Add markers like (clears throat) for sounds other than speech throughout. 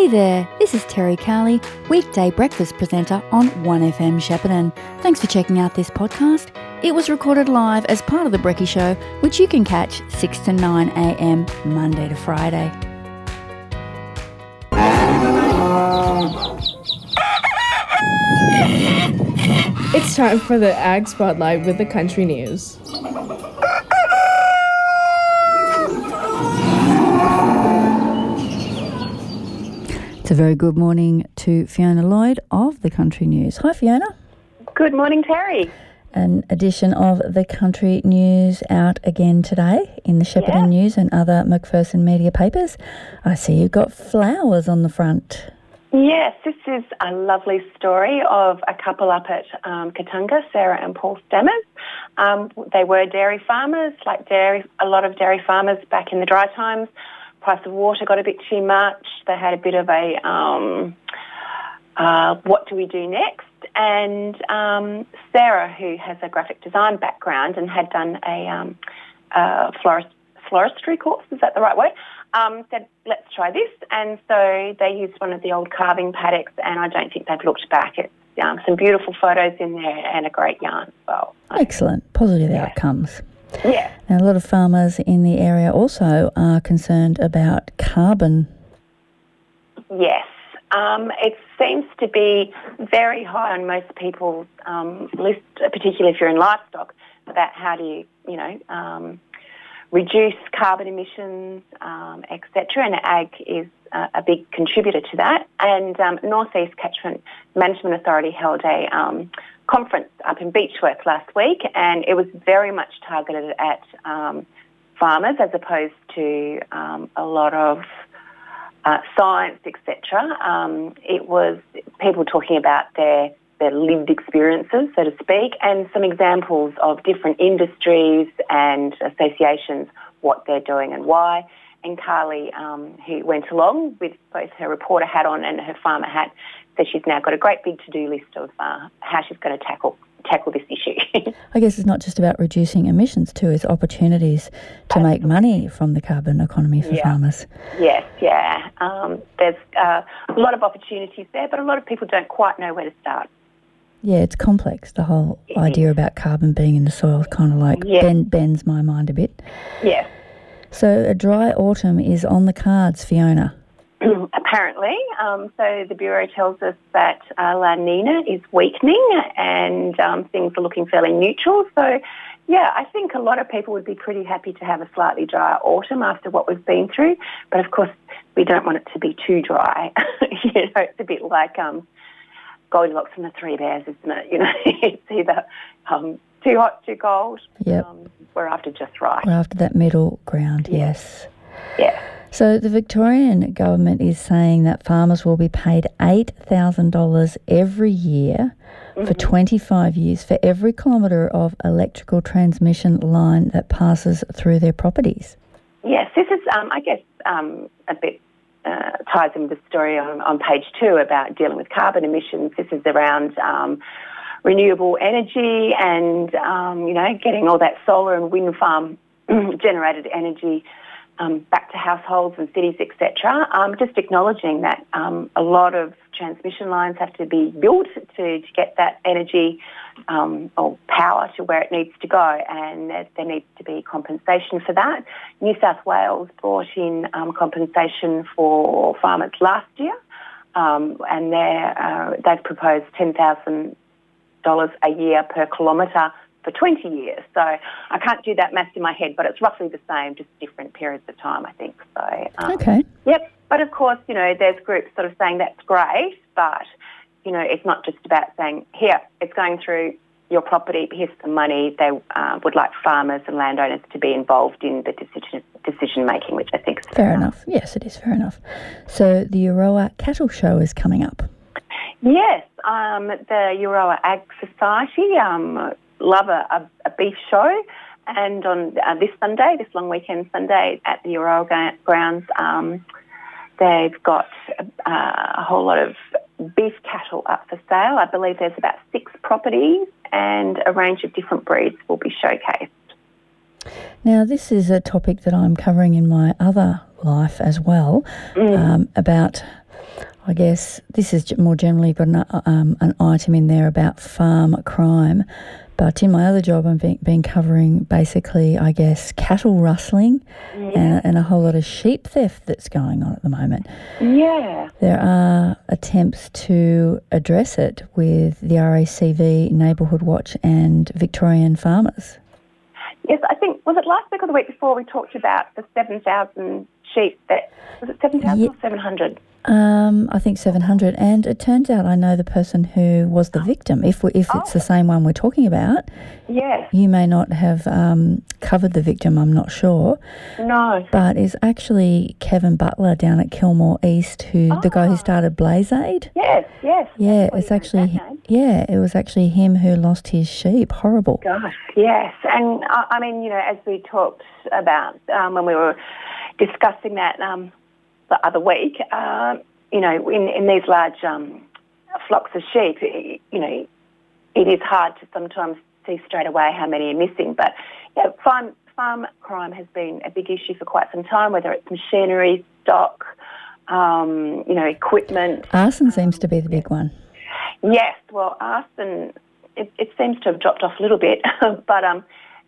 Hey there, this is Terry Carley, weekday breakfast presenter on 1FM Shepparton. Thanks for checking out this podcast. It was recorded live as part of The Brecky Show, which you can catch 6 to 9 a.m. Monday to Friday. It's time for the Ag Spotlight with the Country News. It's a very good morning to Fiona Lloyd of the Country News. Hi, Fiona. Good morning, Terry. An edition of the Country News out again today in the Shepparton Yeah. News and other McPherson media papers. I see you've got flowers on the front. Yes, this is a lovely story of a couple up at um, Katunga, Sarah and Paul Stammers. Um, they were dairy farmers, like dairy, a lot of dairy farmers back in the dry times. Price of water got a bit too much. They had a bit of a um, uh, what do we do next? And um, Sarah, who has a graphic design background and had done a um, uh, florist, floristry course, is that the right word? Um, said, let's try this. And so they used one of the old calving paddocks, and I don't think they've looked back. It's um, some beautiful photos in there and a great yarn as well. Excellent, positive outcomes. Yeah. And a lot of farmers in the area also are concerned about carbon. Yes. Um, it seems to be very high on most people's um, list, particularly if you're in livestock, about how do you, you know, um, reduce carbon emissions, um, etc. And ag is uh, a big contributor to that. And um, Northeast Catchment Management Authority held a um, conference up in Beechworth last week, and it was very much targeted at um, farmers as opposed to um, a lot of uh, science, etc. Um, it was people talking about their their lived experiences, so to speak, and some examples of different industries and associations, what they're doing and why. And Carly, um, who went along with both her reporter hat on and her farmer hat, said she's now got a great big to-do list of uh, how she's going to tackle tackle this issue. (laughs) I guess it's not just about reducing emissions too, it's opportunities to make money from the carbon economy for Yeah. farmers. yes, yeah. Um, there's uh, a lot of opportunities there, but a lot of people don't quite know where to start. Yeah, it's complex. The whole idea about carbon being in the soil kind of like Yeah. bend, bends my mind a bit. Yeah. So a dry autumn is on the cards, Fiona. (clears throat) apparently. Um, so the Bureau tells us that uh, La Nina is weakening and um, things are looking fairly neutral. So, yeah, I think a lot of people would be pretty happy to have a slightly drier autumn after what we've been through. But of course, we don't want it to be too dry. (laughs) you know, it's a bit like um, Goldilocks and the Three Bears, isn't it? You know, (laughs) it's either um, too hot, too cold. Yep. Um, we're after just right. We're after that middle ground, yes. Yeah. So the Victorian government is saying that farmers will be paid $8,000 every year for 25 years for every kilometre of electrical transmission line that passes through their properties. Yes, this is, um, I guess, um, a bit uh, ties in with the story on, on page two about dealing with carbon emissions. This is around um, renewable energy and, um, you know, getting all that solar and wind farm (clears throat) generated energy um, back to households and cities, etc. Um, just acknowledging that um, a lot of transmission lines have to be built to, to get that energy um, or power to where it needs to go, and there needs to be compensation for that. New South Wales brought in um, compensation for farmers last year, um, and uh, they've proposed ten thousand dollars a year per kilometre for 20 years. So I can't do that maths in my head, but it's roughly the same, just different periods of time, I think. So, um, Okay. Yep. But of course, you know, there's groups sort of saying that's great, but, you know, it's not just about saying, here, it's going through your property, here's the money. They uh, would like farmers and landowners to be involved in the decision decision making, which I think is Fair enough. Yes, it is fair enough. So the Euroa Cattle Show is coming up. Yes, um, the Euroa Ag Society um, love a, a, a beef show, and on uh, this Sunday, this long weekend Sunday at the ga- grounds, um, they've got uh, a whole lot of beef cattle up for sale. I believe there's about six properties, and a range of different breeds will be showcased. Now, this is a topic that I'm covering in my other life as well Mm. um, about I guess this is more generally got an, um, an item in there about farm crime. But in my other job, I've been, been covering basically, I guess, cattle rustling and, and a whole lot of sheep theft that's going on at the moment. Yeah. There are attempts to address it with the RACV, Neighbourhood Watch, and Victorian farmers. Yes, I think, was it last week or the week before we talked about the 7,000 sheep that, was it 7,000 Ye- or 700? Um, I think 700. And it turns out I know the person who was the victim. If, we, if it's the same one we're talking about, Yes. you may not have um, covered the victim, I'm not sure. No. But it's actually Kevin Butler down at Kilmore East, who the guy who started BlazeAid. Yes, yes. Yeah, it's actually yeah, it was actually him who lost his sheep. Horrible. Gosh, yes. And I, I mean, you know, as we talked about um, when we were discussing that um, the other week, um, you know, in, in these large um, flocks of sheep, you know, it is hard to sometimes see straight away how many are missing. But yeah, farm, farm crime has been a big issue for quite some time, whether it's machinery, stock, um, you know, equipment. Arson seems to be the big one. Yes, well, arson, it, it seems to have dropped off a little bit, (laughs) but um,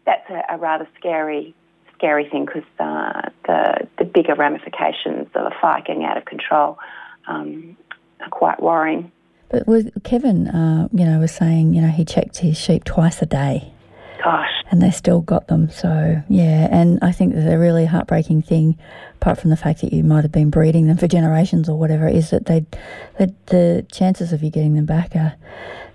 that's a, a rather scary, scary thing because uh, the the bigger ramifications of a fire getting out of control um, are quite worrying. But with Kevin, uh, you know, was saying, you know, he checked his sheep twice a day, Gosh, and they still got them. So yeah, and I think that the really heartbreaking thing, apart from the fact that you might have been breeding them for generations or whatever, is that they, that the chances of you getting them back are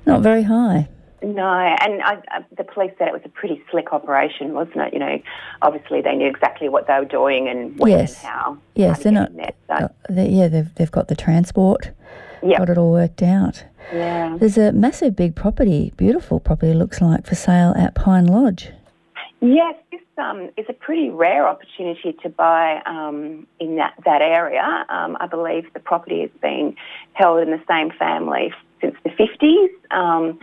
not very high. No, and I, the police said it was a pretty slick operation, wasn't it? You know, obviously they knew exactly what they were doing and when Yes. and how. Yes, they're not. there. So, uh, they, yeah, they've they've got the transport, Yep. got it all worked out. yeah. There's a massive big property, beautiful property, looks like, for sale at Pine Lodge. Yes, this um, is a pretty rare opportunity to buy um, in that, that area. Um, I believe the property has been held in the same family since the 50s.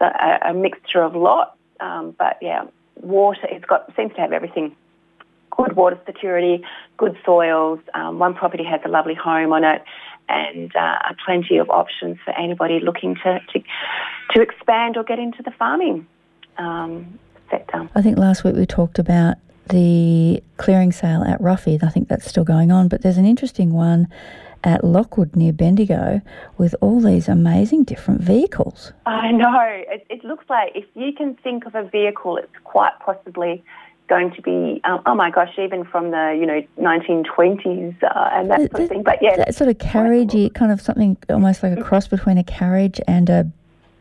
A, a mixture of lots, um, but yeah, water. It's got seems to have everything. Good water security, good soils. Um, one property has a lovely home on it, and uh, plenty of options for anybody looking to to, to expand or get into the farming um, sector. I think last week we talked about the clearing sale at Ruffy. I think that's still going on, but there's an interesting one at Lockwood near Bendigo with all these amazing different vehicles. I know. It, it looks like if you can think of a vehicle, it's quite possibly going to be, um, oh my gosh, even from the, you know, 1920s uh, and that sort of thing. But yeah, That sort of carriagey, kind of something almost like a cross between a carriage and a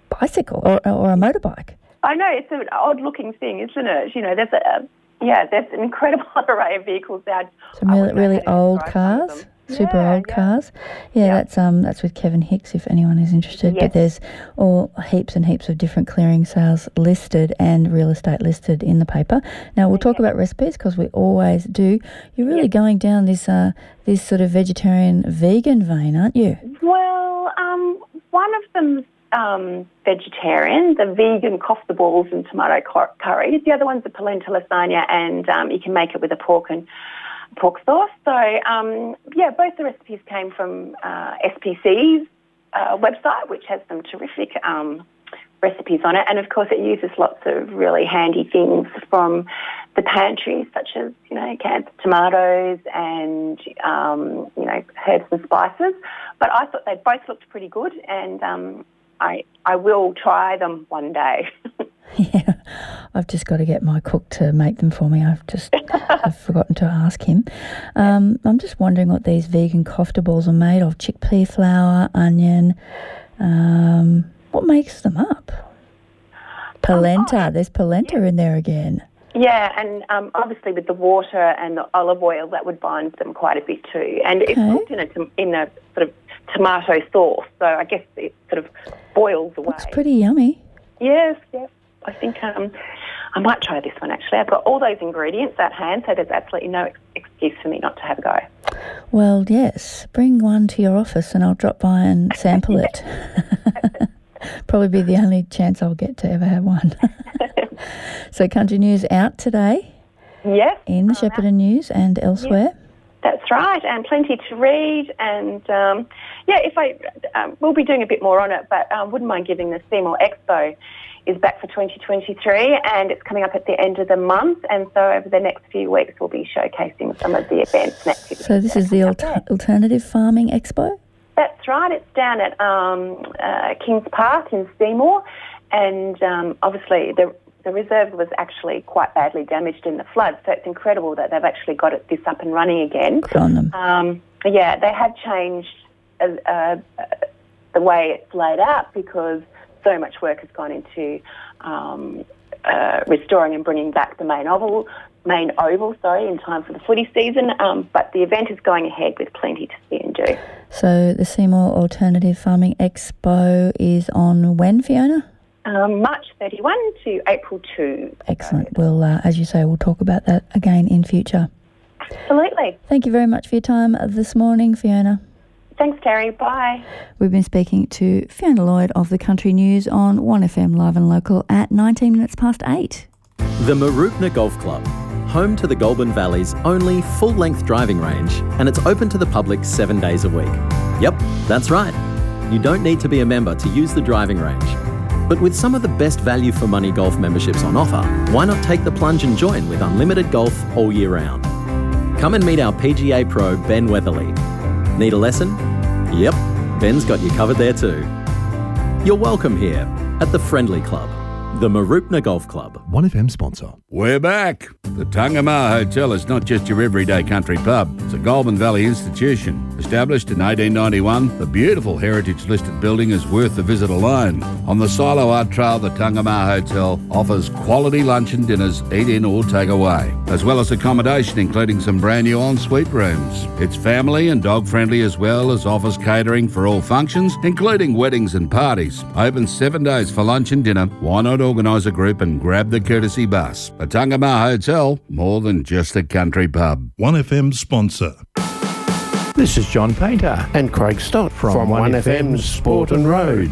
bicycle or, or a motorbike. I know it's an odd looking thing, isn't it? You know, there's a, yeah, there's an incredible (laughs) array of vehicles out. Some really, really old cars, super Yeah, old yeah. cars. Yeah, Yeah. that's um that's with Kevin Hicks if anyone is interested. But there's all heaps and heaps of different clearing sales listed and real estate listed in the paper. Now we'll talk about recipes because we always do. You're really going down this uh this sort of vegetarian vegan vein, aren't you? Well, um, one of them's um, vegetarian, the vegan kofta balls and tomato cur- curry. The other one's a polenta lasagna, and um, you can make it with a pork and pork sauce. So, um, yeah, both the recipes came from uh, SPC's uh, website, which has some terrific um, recipes on it. And of course, it uses lots of really handy things from the pantry, such as you know canned tomatoes and um, you know herbs and spices. But I thought they both looked pretty good, and um, I I will try them one day. (laughs) (laughs) Yeah, I've just got to get my cook to make them for me. I've just (laughs) I've forgotten to ask him. Um, I'm just wondering what these vegan kofta balls are made of: chickpea flour, onion. Um, what makes them up? Polenta. There's polenta in there again. yeah, and um, obviously with the water and the olive oil, that would bind them quite a bit too. And it's cooked in a in a sort of tomato sauce, so I guess it sort of boils away. Looks pretty yummy. Yes, yes. I think um, I might try this one actually. I've got all those ingredients at hand, so there's absolutely no ex- excuse for me not to have a go. Well, yes. Bring one to your office, and I'll drop by and sample it. (laughs) Probably be the only chance I'll get to ever have one. (laughs) so, Country News out today Yes, in the Shepparton News and elsewhere. That's right, and plenty to read. And um, yeah, if I um, we'll be doing a bit more on it, but um, wouldn't mind giving the Seymour Expo is back for 2023 and it's coming up at the end of the month. And so over the next few weeks, we'll be showcasing some of the events and activities. So this is the alter- Alternative Farming Expo? That's right. It's down at um, uh, Kings Park in Seymour. And um, obviously, the, the reserve was actually quite badly damaged in the flood. So it's incredible that they've actually got it this up and running again. Good on them. Um, yeah, they have changed uh, uh, the way it's laid out because so much work has gone into um, uh, restoring and bringing back the main oval, main oval, sorry, in time for the footy season. Um, but the event is going ahead with plenty to see and do. So the Seymour Alternative Farming Expo is on when, Fiona? Um, March 31 to April 2. Excellent. We'll, uh, as you say, we'll talk about that again in future. Absolutely. Thank you very much for your time this morning, Fiona. Thanks, Terry. Bye. We've been speaking to Fiona Lloyd of the Country News on 1FM Live and Local at 19 minutes past 8. The Mooroopna Golf Club, home to the Goulburn Valley's only full length driving range, and it's open to the public seven days a week. Yep, that's right. You don't need to be a member to use the driving range. But with some of the best value for money golf memberships on offer, why not take the plunge and join with unlimited golf all year round? Come and meet our PGA pro, Ben Weatherly. Need a lesson? Yep, Ben's got you covered there too. You're welcome here at the Friendly Club, the Mooroopna Golf Club. 1FM sponsor. We're back. The Tungamah Hotel is not just your everyday country pub. It's a Goulburn Valley institution. Established in 1891, the beautiful heritage listed building is worth the visit alone. On the Silo Art Trail, the Tungamah Hotel offers quality lunch and dinners, eat in or take away, as well as accommodation including some brand new ensuite rooms. It's family and dog friendly as well as offers catering for all functions, including weddings and parties. Open seven days for lunch and dinner. Why not organise a group and grab the courtesy bus? A Tungamah Hotel, more than just a country pub. 1FM sponsor. This is John Painter and Craig Stott from, from 1FM's Sport and Road.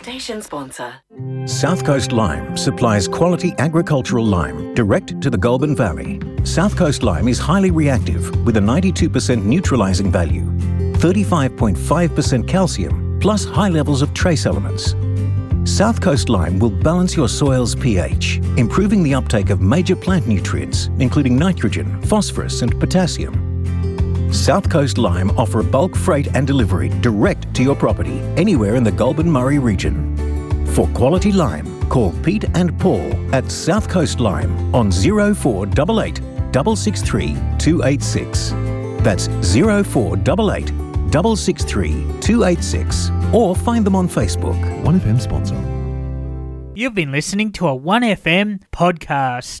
Station sponsor. South Coast Lime supplies quality agricultural lime direct to the Goulburn Valley. South Coast Lime is highly reactive with a 92% neutralizing value, 35.5% calcium, plus high levels of trace elements. South Coast Lime will balance your soil's pH, improving the uptake of major plant nutrients, including nitrogen, phosphorus, and potassium. South Coast Lime offer bulk freight and delivery direct to your property anywhere in the Goulburn Murray region. For quality lime, call Pete and Paul at South Coast Lime on 0488 663 286. That's 0488 663 286 or find them on Facebook. 1FM sponsor. You've been listening to a 1FM podcast.